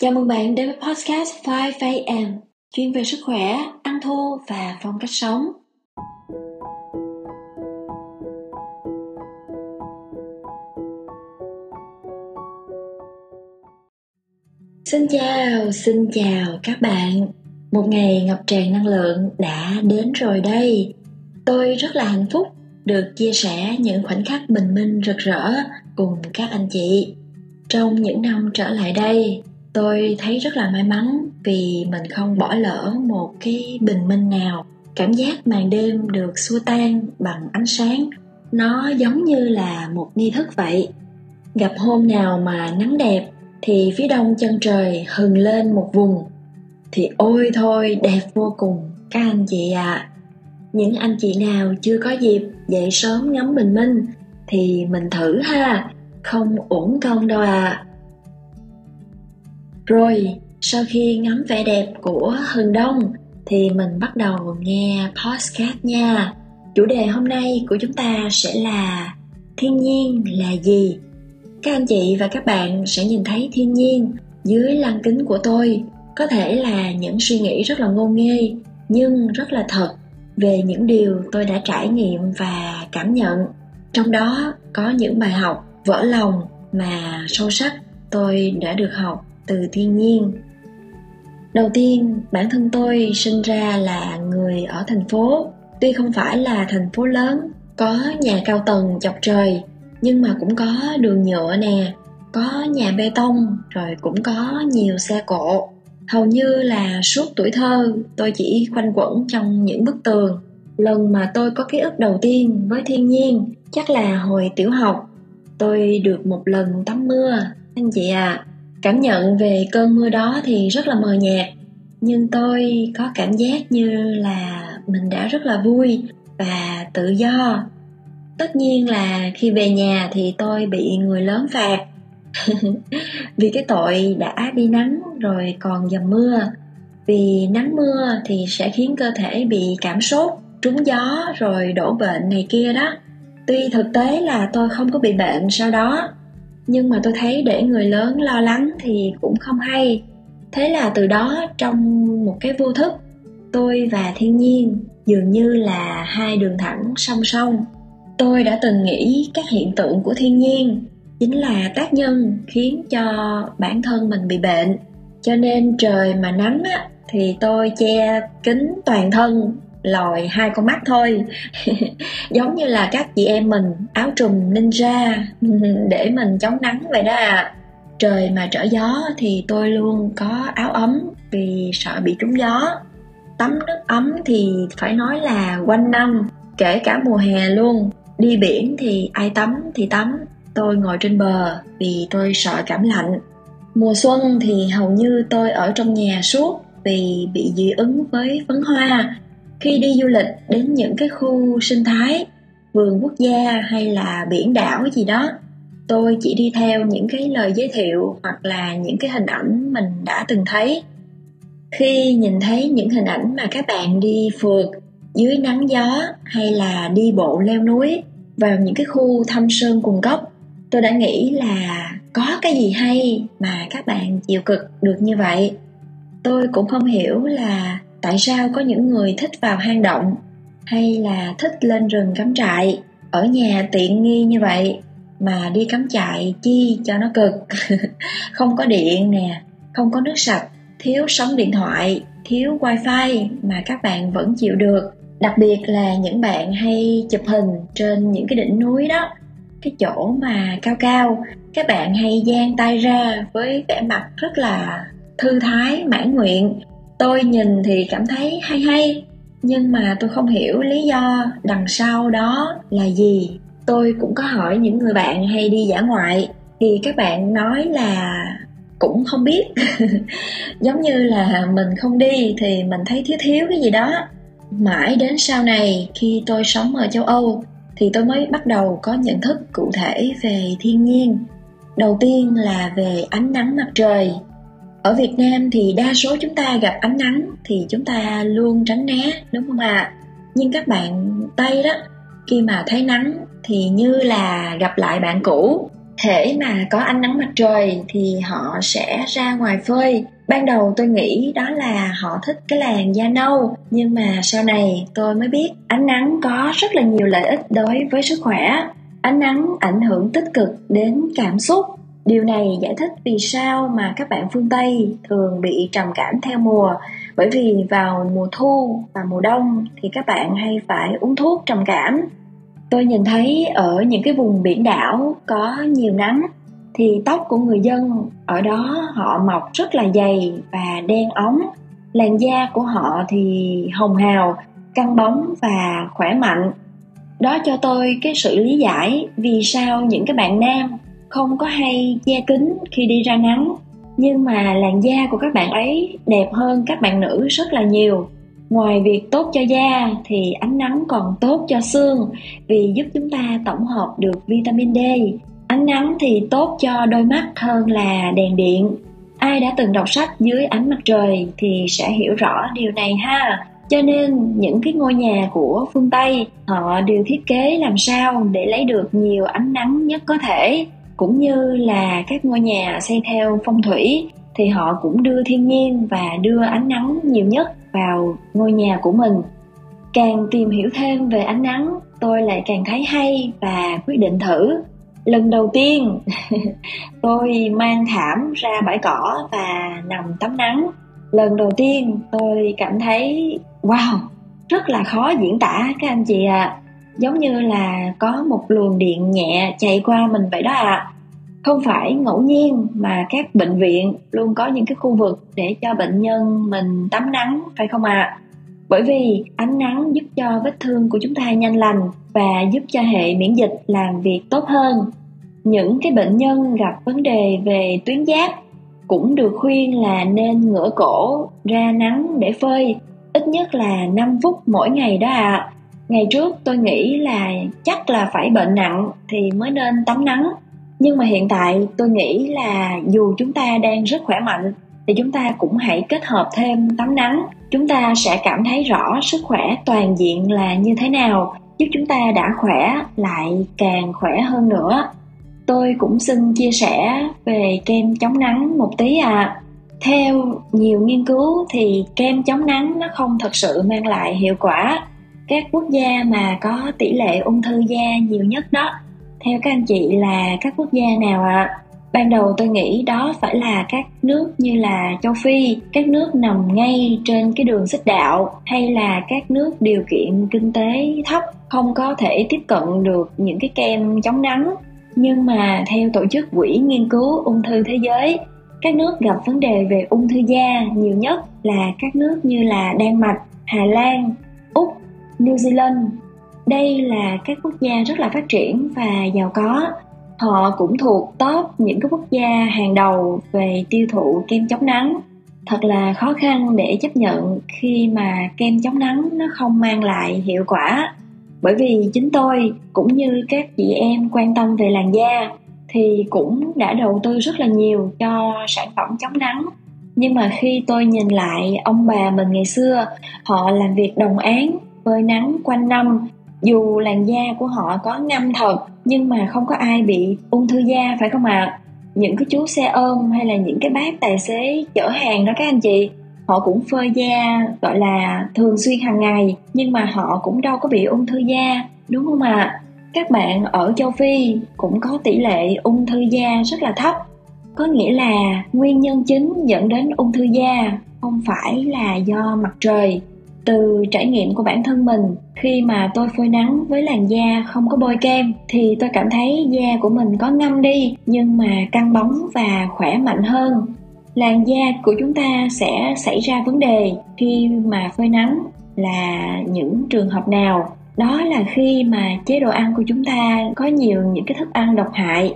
Chào mừng bạn đến với podcast 5am, chuyên về sức khỏe, ăn thô và phong cách sống. Xin chào, xin chào các bạn. Một ngày ngập tràn năng lượng đã đến rồi đây. Tôi rất là hạnh phúc được chia sẻ những khoảnh khắc bình minh rực rỡ cùng các anh chị. Trong những năm trở lại đây, tôi thấy rất là may mắn vì mình không bỏ lỡ một cái bình minh nào. Cảm giác màn đêm được xua tan bằng ánh sáng, nó giống như là một nghi thức vậy. Gặp hôm nào mà nắng đẹp thì phía đông chân trời hừng lên một vùng. Thì ôi thôi, đẹp vô cùng, các anh chị ạ. À. những anh chị nào chưa có dịp dậy sớm ngắm bình minh thì mình thử ha, không uổng công đâu à rồi, sau khi ngắm vẻ đẹp của hừng đông thì mình bắt đầu nghe podcast nha. Chủ đề hôm nay của chúng ta sẽ là thiên nhiên là gì? Các anh chị và các bạn sẽ nhìn thấy thiên nhiên dưới lăng kính của tôi có thể là những suy nghĩ rất là ngô nghê nhưng rất là thật về những điều tôi đã trải nghiệm và cảm nhận trong đó có những bài học vỡ lòng mà sâu sắc tôi đã được học từ thiên nhiên. Đầu tiên, bản thân tôi sinh ra là người ở thành phố. Tuy không phải là thành phố lớn, có nhà cao tầng chọc trời, nhưng mà cũng có đường nhựa nè, có nhà bê tông, rồi cũng có nhiều xe cộ. Hầu như là suốt tuổi thơ, tôi chỉ khoanh quẩn trong những bức tường. Lần mà tôi có ký ức đầu tiên với thiên nhiên, chắc là hồi tiểu học. Tôi được một lần tắm mưa. Anh chị à cảm nhận về cơn mưa đó thì rất là mờ nhạt, nhưng tôi có cảm giác như là mình đã rất là vui và tự do. Tất nhiên là khi về nhà thì tôi bị người lớn phạt vì cái tội đã đi nắng rồi còn dầm mưa. Vì nắng mưa thì sẽ khiến cơ thể bị cảm sốt, trúng gió rồi đổ bệnh này kia đó. Tuy thực tế là tôi không có bị bệnh sau đó nhưng mà tôi thấy để người lớn lo lắng thì cũng không hay. Thế là từ đó trong một cái vô thức tôi và thiên nhiên dường như là hai đường thẳng song song. Tôi đã từng nghĩ các hiện tượng của thiên nhiên chính là tác nhân khiến cho bản thân mình bị bệnh. Cho nên trời mà nắng á, thì tôi che kính toàn thân lòi hai con mắt thôi. Giống như là các chị em mình, áo trùm ninja, để mình chống nắng vậy đó à. Trời mà trở gió thì tôi luôn có áo ấm vì sợ bị trúng gió. Tắm nước ấm thì phải nói là quanh năm, kể cả mùa hè luôn. Đi biển thì ai tắm thì tắm. Tôi ngồi trên bờ vì tôi sợ cảm lạnh. Mùa xuân thì hầu như tôi ở trong nhà suốt vì bị dị ứng với phấn hoa khi đi du lịch đến những cái khu sinh thái, vườn quốc gia hay là biển đảo gì đó, tôi chỉ đi theo những cái lời giới thiệu hoặc là những cái hình ảnh mình đã từng thấy. Khi nhìn thấy những hình ảnh mà các bạn đi phượt dưới nắng gió hay là đi bộ leo núi vào những cái khu thăm sơn cùng cốc tôi đã nghĩ là có cái gì hay mà các bạn chịu cực được như vậy. Tôi cũng không hiểu là tại sao có những người thích vào hang động hay là thích lên rừng cắm trại? Ở nhà tiện nghi như vậy mà đi cắm trại chi cho nó cực? Không có điện nè, không có nước sạch, thiếu sóng điện thoại, thiếu wifi mà các bạn vẫn chịu được. Đặc biệt là những bạn hay chụp hình trên những cái đỉnh núi đó, cái chỗ mà cao cao. Các bạn hay giang tay ra với vẻ mặt rất là thư thái, mãn nguyện tôi nhìn thì cảm thấy hay hay, nhưng mà tôi không hiểu lý do đằng sau đó là gì. Tôi cũng có hỏi những người bạn hay đi dã ngoại, thì các bạn nói là cũng không biết. Giống như là mình không đi thì mình thấy thiếu thiếu cái gì đó. Mãi đến sau này, khi tôi sống ở châu âu, thì tôi mới bắt đầu có nhận thức cụ thể về thiên nhiên. Đầu tiên là về ánh nắng mặt trời ở Việt Nam thì đa số chúng ta gặp ánh nắng thì chúng ta luôn tránh né, đúng không ạ? À? Nhưng các bạn Tây đó, khi mà thấy nắng thì như là gặp lại bạn cũ thể mà có ánh nắng mặt trời thì họ sẽ ra ngoài phơi ban đầu tôi nghĩ đó là họ thích cái làn da nâu, nhưng mà sau này tôi mới biết ánh nắng có rất là nhiều lợi ích đối với sức khỏe ánh nắng ảnh hưởng tích cực đến cảm xúc điều này giải thích vì sao mà các bạn phương tây thường bị trầm cảm theo mùa. Bởi vì vào mùa thu và mùa đông thì các bạn hay phải uống thuốc trầm cảm. Tôi nhìn thấy ở những cái vùng biển đảo có nhiều nắng, thì tóc của người dân ở đó họ mọc rất là dày và đen óng. Làn da của họ thì hồng hào, căng bóng và khỏe mạnh. Đó cho tôi cái sự lý giải vì sao những cái bạn nam không có hay che kính khi đi ra nắng nhưng mà làn da của các bạn ấy đẹp hơn các bạn nữ rất là nhiều. Ngoài việc tốt cho da thì ánh nắng còn tốt cho xương, vì giúp chúng ta tổng hợp được vitamin D. Ánh nắng thì tốt cho đôi mắt hơn là đèn điện. Ai đã từng đọc sách dưới ánh mặt trời thì sẽ hiểu rõ điều này ha. Cho nên những cái ngôi nhà của phương tây, họ đều thiết kế làm sao để lấy được nhiều ánh nắng nhất có thể cũng như là các ngôi nhà xây theo phong thủy, thì họ cũng đưa thiên nhiên và đưa ánh nắng nhiều nhất vào ngôi nhà của mình. Càng tìm hiểu thêm về ánh nắng, tôi lại càng thấy hay và quyết định thử. Lần đầu tiên, tôi mang thảm ra bãi cỏ và nằm tắm nắng. Lần đầu tiên, tôi cảm thấy, wow, rất là khó diễn tả các anh chị ạ. à giống như là có một luồng điện nhẹ chạy qua mình vậy đó ạ à. không phải ngẫu nhiên mà các bệnh viện luôn có những cái khu vực để cho bệnh nhân mình tắm nắng, phải không ạ à? bởi vì ánh nắng giúp cho vết thương của chúng ta nhanh lành và giúp cho hệ miễn dịch làm việc tốt hơn những cái bệnh nhân gặp vấn đề về tuyến giáp cũng được khuyên là nên ngửa cổ, ra nắng để phơi, ít nhất là 5 phút mỗi ngày đó ạ. À. Ngày trước tôi nghĩ là chắc là phải bệnh nặng thì mới nên tắm nắng. Nhưng mà hiện tại tôi nghĩ là dù chúng ta đang rất khỏe mạnh thì chúng ta cũng hãy kết hợp thêm tắm nắng. Chúng ta sẽ cảm thấy rõ sức khỏe toàn diện là như thế nào, giúp chúng ta đã khỏe lại càng khỏe hơn nữa. Tôi cũng xin chia sẻ về kem chống nắng một tí ạ. À. Theo nhiều nghiên cứu thì kem chống nắng nó không thật sự mang lại hiệu quả. Các quốc gia mà có tỷ lệ ung thư da nhiều nhất đó, theo các anh chị là các quốc gia nào ạ? À? Ban đầu tôi nghĩ đó phải là các nước như là châu Phi, các nước nằm ngay trên cái đường xích đạo hay là các nước điều kiện kinh tế thấp không có thể tiếp cận được những cái kem chống nắng nhưng mà theo tổ chức quỹ nghiên cứu ung thư thế giới các nước gặp vấn đề về ung thư da nhiều nhất là các nước như là đan mạch hà lan new zealand. Đây là các quốc gia rất là phát triển và giàu có. Họ cũng thuộc top những cái quốc gia hàng đầu về tiêu thụ kem chống nắng. Thật là khó khăn để chấp nhận khi mà kem chống nắng nó không mang lại hiệu quả. Bởi vì chính tôi cũng như các chị em quan tâm về làn da thì cũng đã đầu tư rất là nhiều cho sản phẩm chống nắng. Nhưng mà khi tôi nhìn lại ông bà mình ngày xưa, họ làm việc đồng án phơi nắng quanh năm dù làn da của họ có ngâm thật, nhưng mà không có ai bị ung thư da, phải không ạ à? những cái chú xe ôm hay là những cái bác tài xế chở hàng đó các anh chị, họ cũng phơi da, gọi là, thường xuyên hàng ngày, nhưng mà họ cũng đâu có bị ung thư da, đúng không ạ à? các bạn ở châu phi cũng có tỷ lệ ung thư da rất là thấp có nghĩa là nguyên nhân chính dẫn đến ung thư da không phải là do mặt trời từ trải nghiệm của bản thân mình. Khi mà tôi phơi nắng với làn da không có bôi kem, thì tôi cảm thấy da của mình có ngâm đi, nhưng mà căng bóng và khỏe mạnh hơn. Làn da của chúng ta sẽ xảy ra vấn đề khi mà phơi nắng là những trường hợp nào. Đó là khi mà chế độ ăn của chúng ta có nhiều những cái thức ăn độc hại.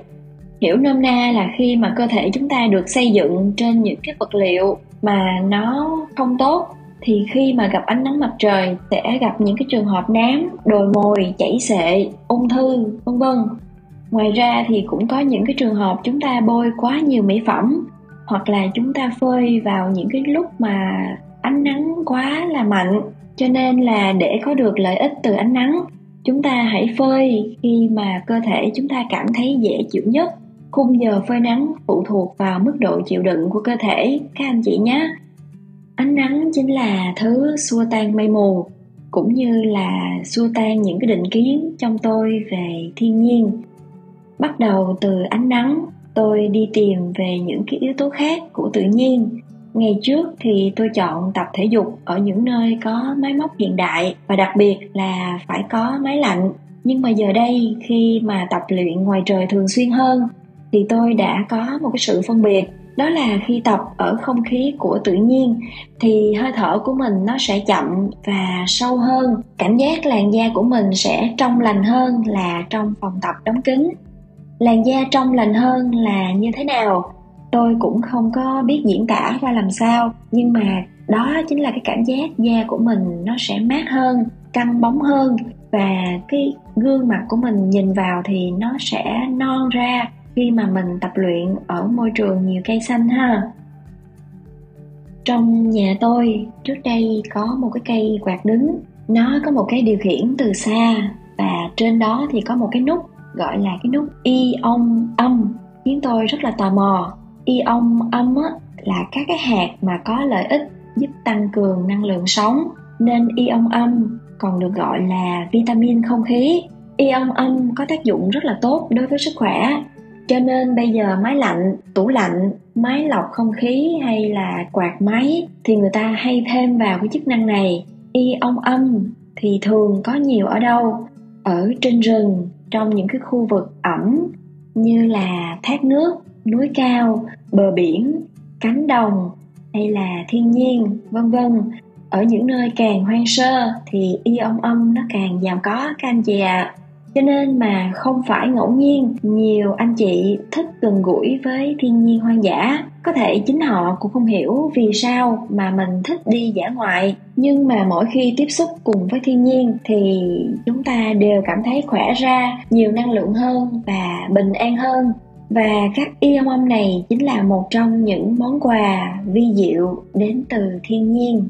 Hiểu nôm na là khi mà cơ thể chúng ta được xây dựng trên những cái vật liệu mà nó không tốt thì khi mà gặp ánh nắng mặt trời sẽ gặp những cái trường hợp nám, đồi mồi, chảy xệ, ung thư, vân vân. Ngoài ra thì cũng có những cái trường hợp chúng ta bôi quá nhiều mỹ phẩm, hoặc là chúng ta phơi vào những cái lúc mà ánh nắng quá là mạnh. Cho nên là để có được lợi ích từ ánh nắng, chúng ta hãy phơi khi mà cơ thể chúng ta cảm thấy dễ chịu nhất. Khung giờ phơi nắng phụ thuộc vào mức độ chịu đựng của cơ thể, các anh chị nhé ánh nắng chính là thứ xua tan mây mù, cũng như là xua tan những cái định kiến trong tôi về thiên nhiên. Bắt đầu từ ánh nắng, tôi đi tìm về những cái yếu tố khác của tự nhiên. Ngày trước thì tôi chọn tập thể dục ở những nơi có máy móc hiện đại và đặc biệt là phải có máy lạnh. Nhưng mà giờ đây khi mà tập luyện ngoài trời thường xuyên hơn, thì tôi đã có một cái sự phân biệt đó là khi tập ở không khí của tự nhiên, thì hơi thở của mình nó sẽ chậm và sâu hơn. Cảm giác làn da của mình sẽ trong lành hơn là trong phòng tập đóng kín. Làn da trong lành hơn là như thế nào? Tôi cũng không có biết diễn tả ra làm sao, nhưng mà đó chính là cái cảm giác da của mình nó sẽ mát hơn, căng bóng hơn và cái gương mặt của mình nhìn vào thì nó sẽ non ra khi mà mình tập luyện ở môi trường nhiều cây xanh ha. Trong nhà tôi trước đây có một cái cây quạt đứng. Nó có một cái điều khiển từ xa và trên đó thì có một cái nút gọi là cái nút ion âm. Khiến tôi rất là tò mò. Ion âm á, là các cái hạt mà có lợi ích giúp tăng cường năng lượng sống. Nên ion âm còn được gọi là vitamin không khí. Ion âm có tác dụng rất là tốt đối với sức khỏe cho nên bây giờ máy lạnh, tủ lạnh, máy lọc không khí hay là quạt máy thì người ta hay thêm vào cái chức năng này. Ion âm thì thường có nhiều ở đâu? Ở trên rừng, trong những cái khu vực ẩm như là thác nước, núi cao, bờ biển, cánh đồng hay là thiên nhiên, vân vân. Ở những nơi càng hoang sơ thì ion âm nó càng giàu có, các anh chị ạ. à cho nên mà không phải ngẫu nhiên, nhiều anh chị thích gần gũi với thiên nhiên hoang dã. Có thể chính họ cũng không hiểu vì sao mà mình thích đi dã ngoại. Nhưng mà mỗi khi tiếp xúc cùng với thiên nhiên thì chúng ta đều cảm thấy khỏe ra, nhiều năng lượng hơn và bình an hơn. Và các y âm âm này chính là một trong những món quà vi diệu đến từ thiên nhiên.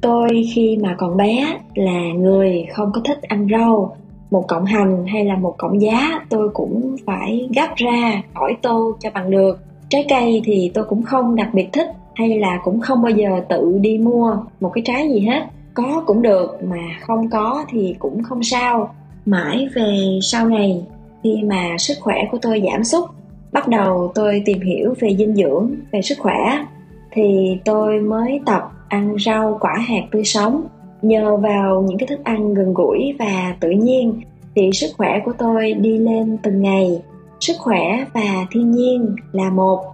Tôi khi mà còn bé là người không có thích ăn rau một cộng hành hay là một cộng giá, tôi cũng phải gấp ra khỏi tô cho bằng được. Trái cây thì tôi cũng không đặc biệt thích hay là cũng không bao giờ tự đi mua một cái trái gì hết. Có cũng được mà không có thì cũng không sao. Mãi về sau này, khi mà sức khỏe của tôi giảm sút, bắt đầu tôi tìm hiểu về dinh dưỡng, về sức khỏe, thì tôi mới tập ăn rau quả hạt tươi sống nhờ vào những cái thức ăn gần gũi và tự nhiên thì sức khỏe của tôi đi lên từng ngày. Sức khỏe và thiên nhiên là một.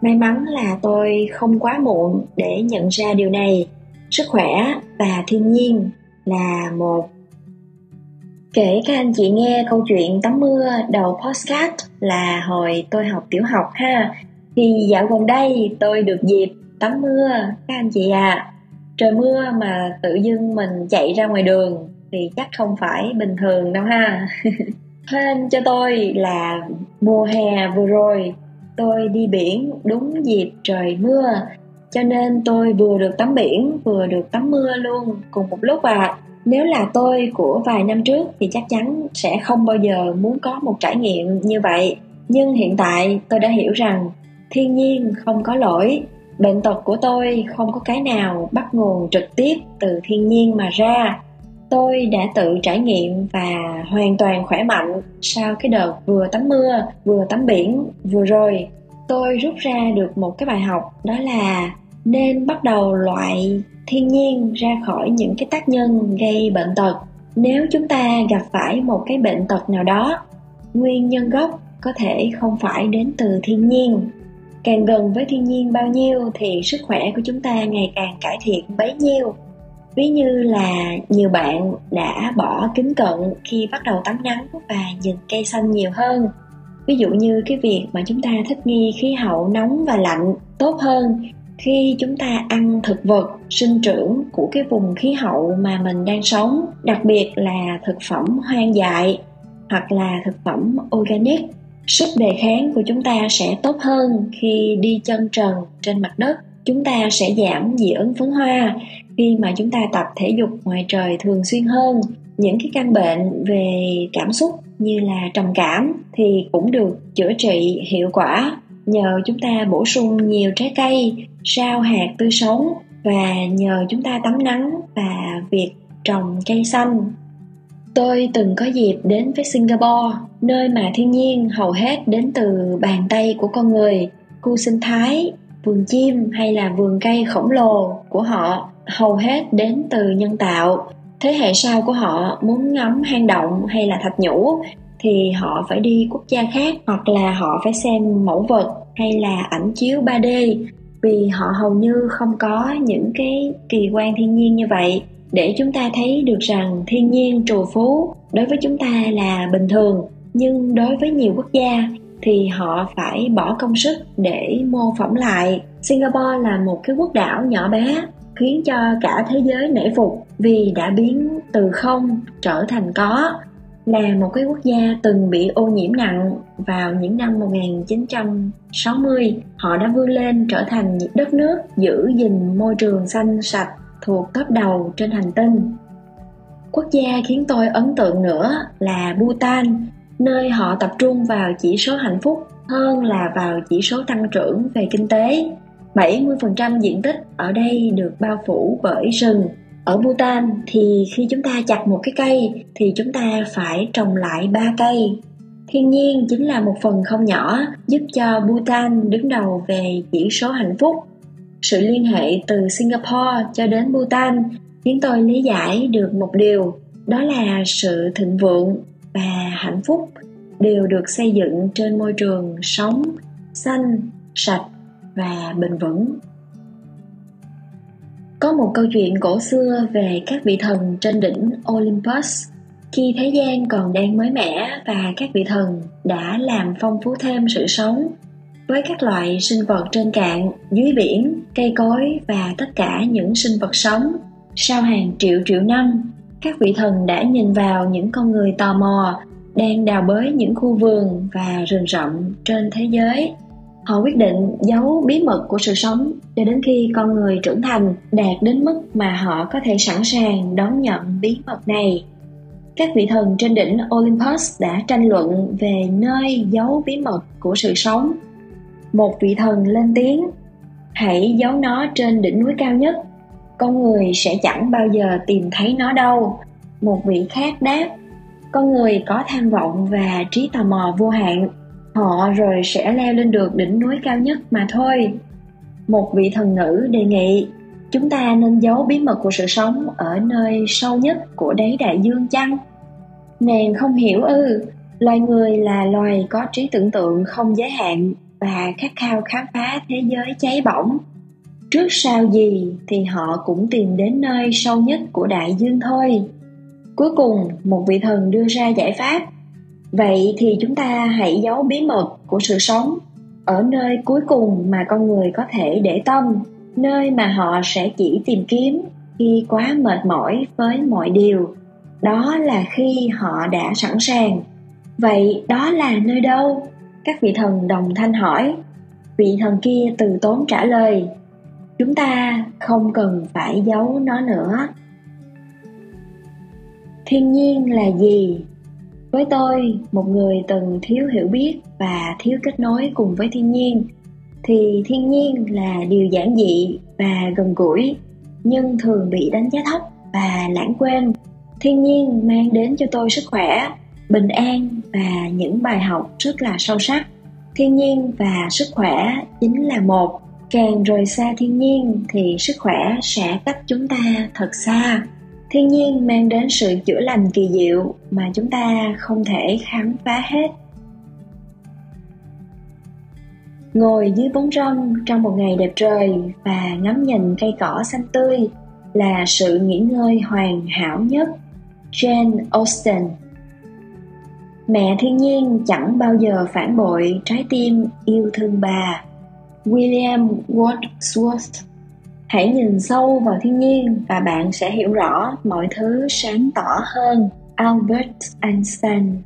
May mắn là tôi không quá muộn để nhận ra điều này. Sức khỏe và thiên nhiên là một. Kể các anh chị nghe câu chuyện tắm mưa đầu postcard là hồi tôi học tiểu học ha. Thì dạo gần đây tôi được dịp tắm mưa, các anh chị à trời mưa mà tự dưng mình chạy ra ngoài đường thì chắc không phải bình thường đâu ha. Hên cho tôi là mùa hè vừa rồi, tôi đi biển đúng dịp trời mưa, cho nên tôi vừa được tắm biển, vừa được tắm mưa luôn cùng một lúc à. Nếu là tôi của vài năm trước thì chắc chắn sẽ không bao giờ muốn có một trải nghiệm như vậy. Nhưng hiện tại tôi đã hiểu rằng thiên nhiên không có lỗi bệnh tật của tôi không có cái nào bắt nguồn trực tiếp từ thiên nhiên mà ra. Tôi đã tự trải nghiệm và hoàn toàn khỏe mạnh sau cái đợt vừa tắm mưa, vừa tắm biển vừa rồi. Tôi rút ra được một cái bài học, đó là nên bắt đầu loại thiên nhiên ra khỏi những cái tác nhân gây bệnh tật. Nếu chúng ta gặp phải một cái bệnh tật nào đó, nguyên nhân gốc có thể không phải đến từ thiên nhiên càng gần với thiên nhiên bao nhiêu thì sức khỏe của chúng ta ngày càng cải thiện bấy nhiêu. Ví như là nhiều bạn đã bỏ kính cận khi bắt đầu tắm nắng và nhìn cây xanh nhiều hơn. Ví dụ như cái việc mà chúng ta thích nghi khí hậu nóng và lạnh tốt hơn, khi chúng ta ăn thực vật sinh trưởng của cái vùng khí hậu mà mình đang sống, đặc biệt là thực phẩm hoang dại hoặc là thực phẩm organic sức đề kháng của chúng ta sẽ tốt hơn khi đi chân trần trên mặt đất. Chúng ta sẽ giảm dị ứng phấn hoa khi mà chúng ta tập thể dục ngoài trời thường xuyên hơn. Những cái căn bệnh về cảm xúc như là trầm cảm thì cũng được chữa trị hiệu quả. Nhờ chúng ta bổ sung nhiều trái cây, rau hạt tươi sống và nhờ chúng ta tắm nắng và việc trồng cây xanh tôi từng có dịp đến với singapore, nơi mà thiên nhiên hầu hết đến từ bàn tay của con người, khu sinh thái, vườn chim hay là vườn cây khổng lồ của họ hầu hết đến từ nhân tạo. Thế hệ sau của họ muốn ngắm hang động hay là thạch nhũ thì họ phải đi quốc gia khác hoặc là họ phải xem mẫu vật hay là ảnh chiếu 3D vì họ hầu như không có những cái kỳ quan thiên nhiên như vậy để chúng ta thấy được rằng thiên nhiên trù phú đối với chúng ta là bình thường nhưng đối với nhiều quốc gia thì họ phải bỏ công sức để mô phỏng lại. Singapore là một cái quốc đảo nhỏ bé khiến cho cả thế giới nể phục vì đã biến từ không trở thành có. Là một cái quốc gia từng bị ô nhiễm nặng vào những năm 1960, họ đã vươn lên trở thành đất nước giữ gìn môi trường xanh sạch thuộc top đầu trên hành tinh. Quốc gia khiến tôi ấn tượng nữa là Bhutan, nơi họ tập trung vào chỉ số hạnh phúc hơn là vào chỉ số tăng trưởng về kinh tế. 70% diện tích ở đây được bao phủ bởi rừng ở Bhutan thì khi chúng ta chặt một cái cây thì chúng ta phải trồng lại ba cây thiên nhiên chính là một phần không nhỏ giúp cho Bhutan đứng đầu về chỉ số hạnh phúc sự liên hệ từ Singapore cho đến Bhutan, khiến tôi lý giải được một điều, đó là sự thịnh vượng và hạnh phúc đều được xây dựng trên môi trường sống xanh, sạch và bền vững có một câu chuyện cổ xưa về các vị thần trên đỉnh Olympus. Khi thế gian còn đang mới mẻ và các vị thần đã làm phong phú thêm sự sống với các loại sinh vật trên cạn, dưới biển, cây cối và tất cả những sinh vật sống. Sau hàng triệu triệu năm, các vị thần đã nhìn vào những con người tò mò đang đào bới những khu vườn và rừng rậm trên thế giới. Họ quyết định giấu bí mật của sự sống cho đến khi con người trưởng thành đạt đến mức mà họ có thể sẵn sàng đón nhận bí mật này. Các vị thần trên đỉnh olympus đã tranh luận về nơi giấu bí mật của sự sống một vị thần lên tiếng, hãy giấu nó trên đỉnh núi cao nhất. Con người sẽ chẳng bao giờ tìm thấy nó đâu. Một vị khác đáp, con người có tham vọng và trí tò mò vô hạn. Họ rồi sẽ leo lên được đỉnh núi cao nhất mà thôi. Một vị thần nữ đề nghị, chúng ta nên giấu bí mật của sự sống ở nơi sâu nhất của đáy đại dương chăng? Nàng không hiểu ư, loài người là loài có trí tưởng tượng không giới hạn và khát khao khám phá thế giới cháy bỏng. Trước sau gì thì họ cũng tìm đến nơi sâu nhất của đại dương thôi. Cuối cùng, một vị thần đưa ra giải pháp. Vậy thì chúng ta hãy giấu bí mật của sự sống ở nơi cuối cùng mà con người có thể để tâm, nơi mà họ sẽ chỉ tìm kiếm khi quá mệt mỏi với mọi điều. Đó là khi họ đã sẵn sàng. Vậy đó là nơi đâu? Các vị thần đồng thanh hỏi. Vị thần kia từ tốn trả lời, chúng ta không cần phải giấu nó nữa. Thiên nhiên là gì? Với tôi, một người từng thiếu hiểu biết và thiếu kết nối cùng với thiên nhiên, thì thiên nhiên là điều giản dị và gần gũi, nhưng thường bị đánh giá thấp và lãng quên. Thiên nhiên mang đến cho tôi sức khỏe bình an và những bài học rất là sâu sắc. Thiên nhiên và sức khỏe chính là một. Càng rời xa thiên nhiên thì sức khỏe sẽ cách chúng ta thật xa. Thiên nhiên mang đến sự chữa lành kỳ diệu mà chúng ta không thể khám phá hết. Ngồi dưới bóng râm trong một ngày đẹp trời và ngắm nhìn cây cỏ xanh tươi là sự nghỉ ngơi hoàn hảo nhất. Jane austen mẹ thiên nhiên chẳng bao giờ phản bội trái tim yêu thương bà. William wordsworth. Hãy nhìn sâu vào thiên nhiên và bạn sẽ hiểu rõ mọi thứ sáng tỏ hơn, albert einstein.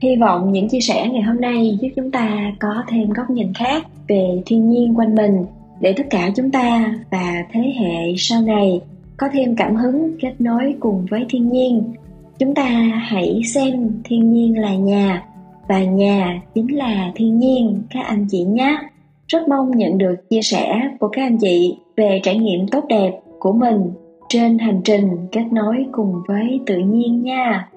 Hy vọng những chia sẻ ngày hôm nay giúp chúng ta có thêm góc nhìn khác về thiên nhiên quanh mình để tất cả chúng ta và thế hệ sau này có thêm cảm hứng kết nối cùng với thiên nhiên chúng ta hãy xem thiên nhiên là nhà và nhà chính là thiên nhiên các anh chị nhé rất mong nhận được chia sẻ của các anh chị về trải nghiệm tốt đẹp của mình trên hành trình kết nối cùng với tự nhiên nha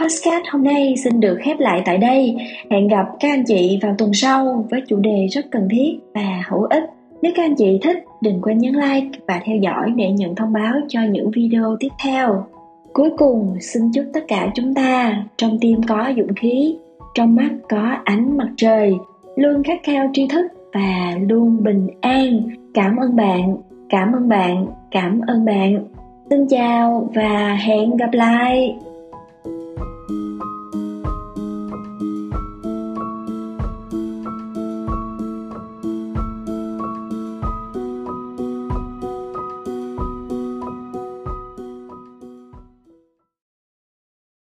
Podcast hôm nay xin được khép lại tại đây. Hẹn gặp các anh chị vào tuần sau với chủ đề rất cần thiết và hữu ích. Nếu các anh chị thích, đừng quên nhấn like và theo dõi để nhận thông báo cho những video tiếp theo. Cuối cùng, xin chúc tất cả chúng ta trong tim có dũng khí, trong mắt có ánh mặt trời, luôn khát khao tri thức và luôn bình an. Cảm ơn bạn, cảm ơn bạn, cảm ơn bạn. Xin chào và hẹn gặp lại.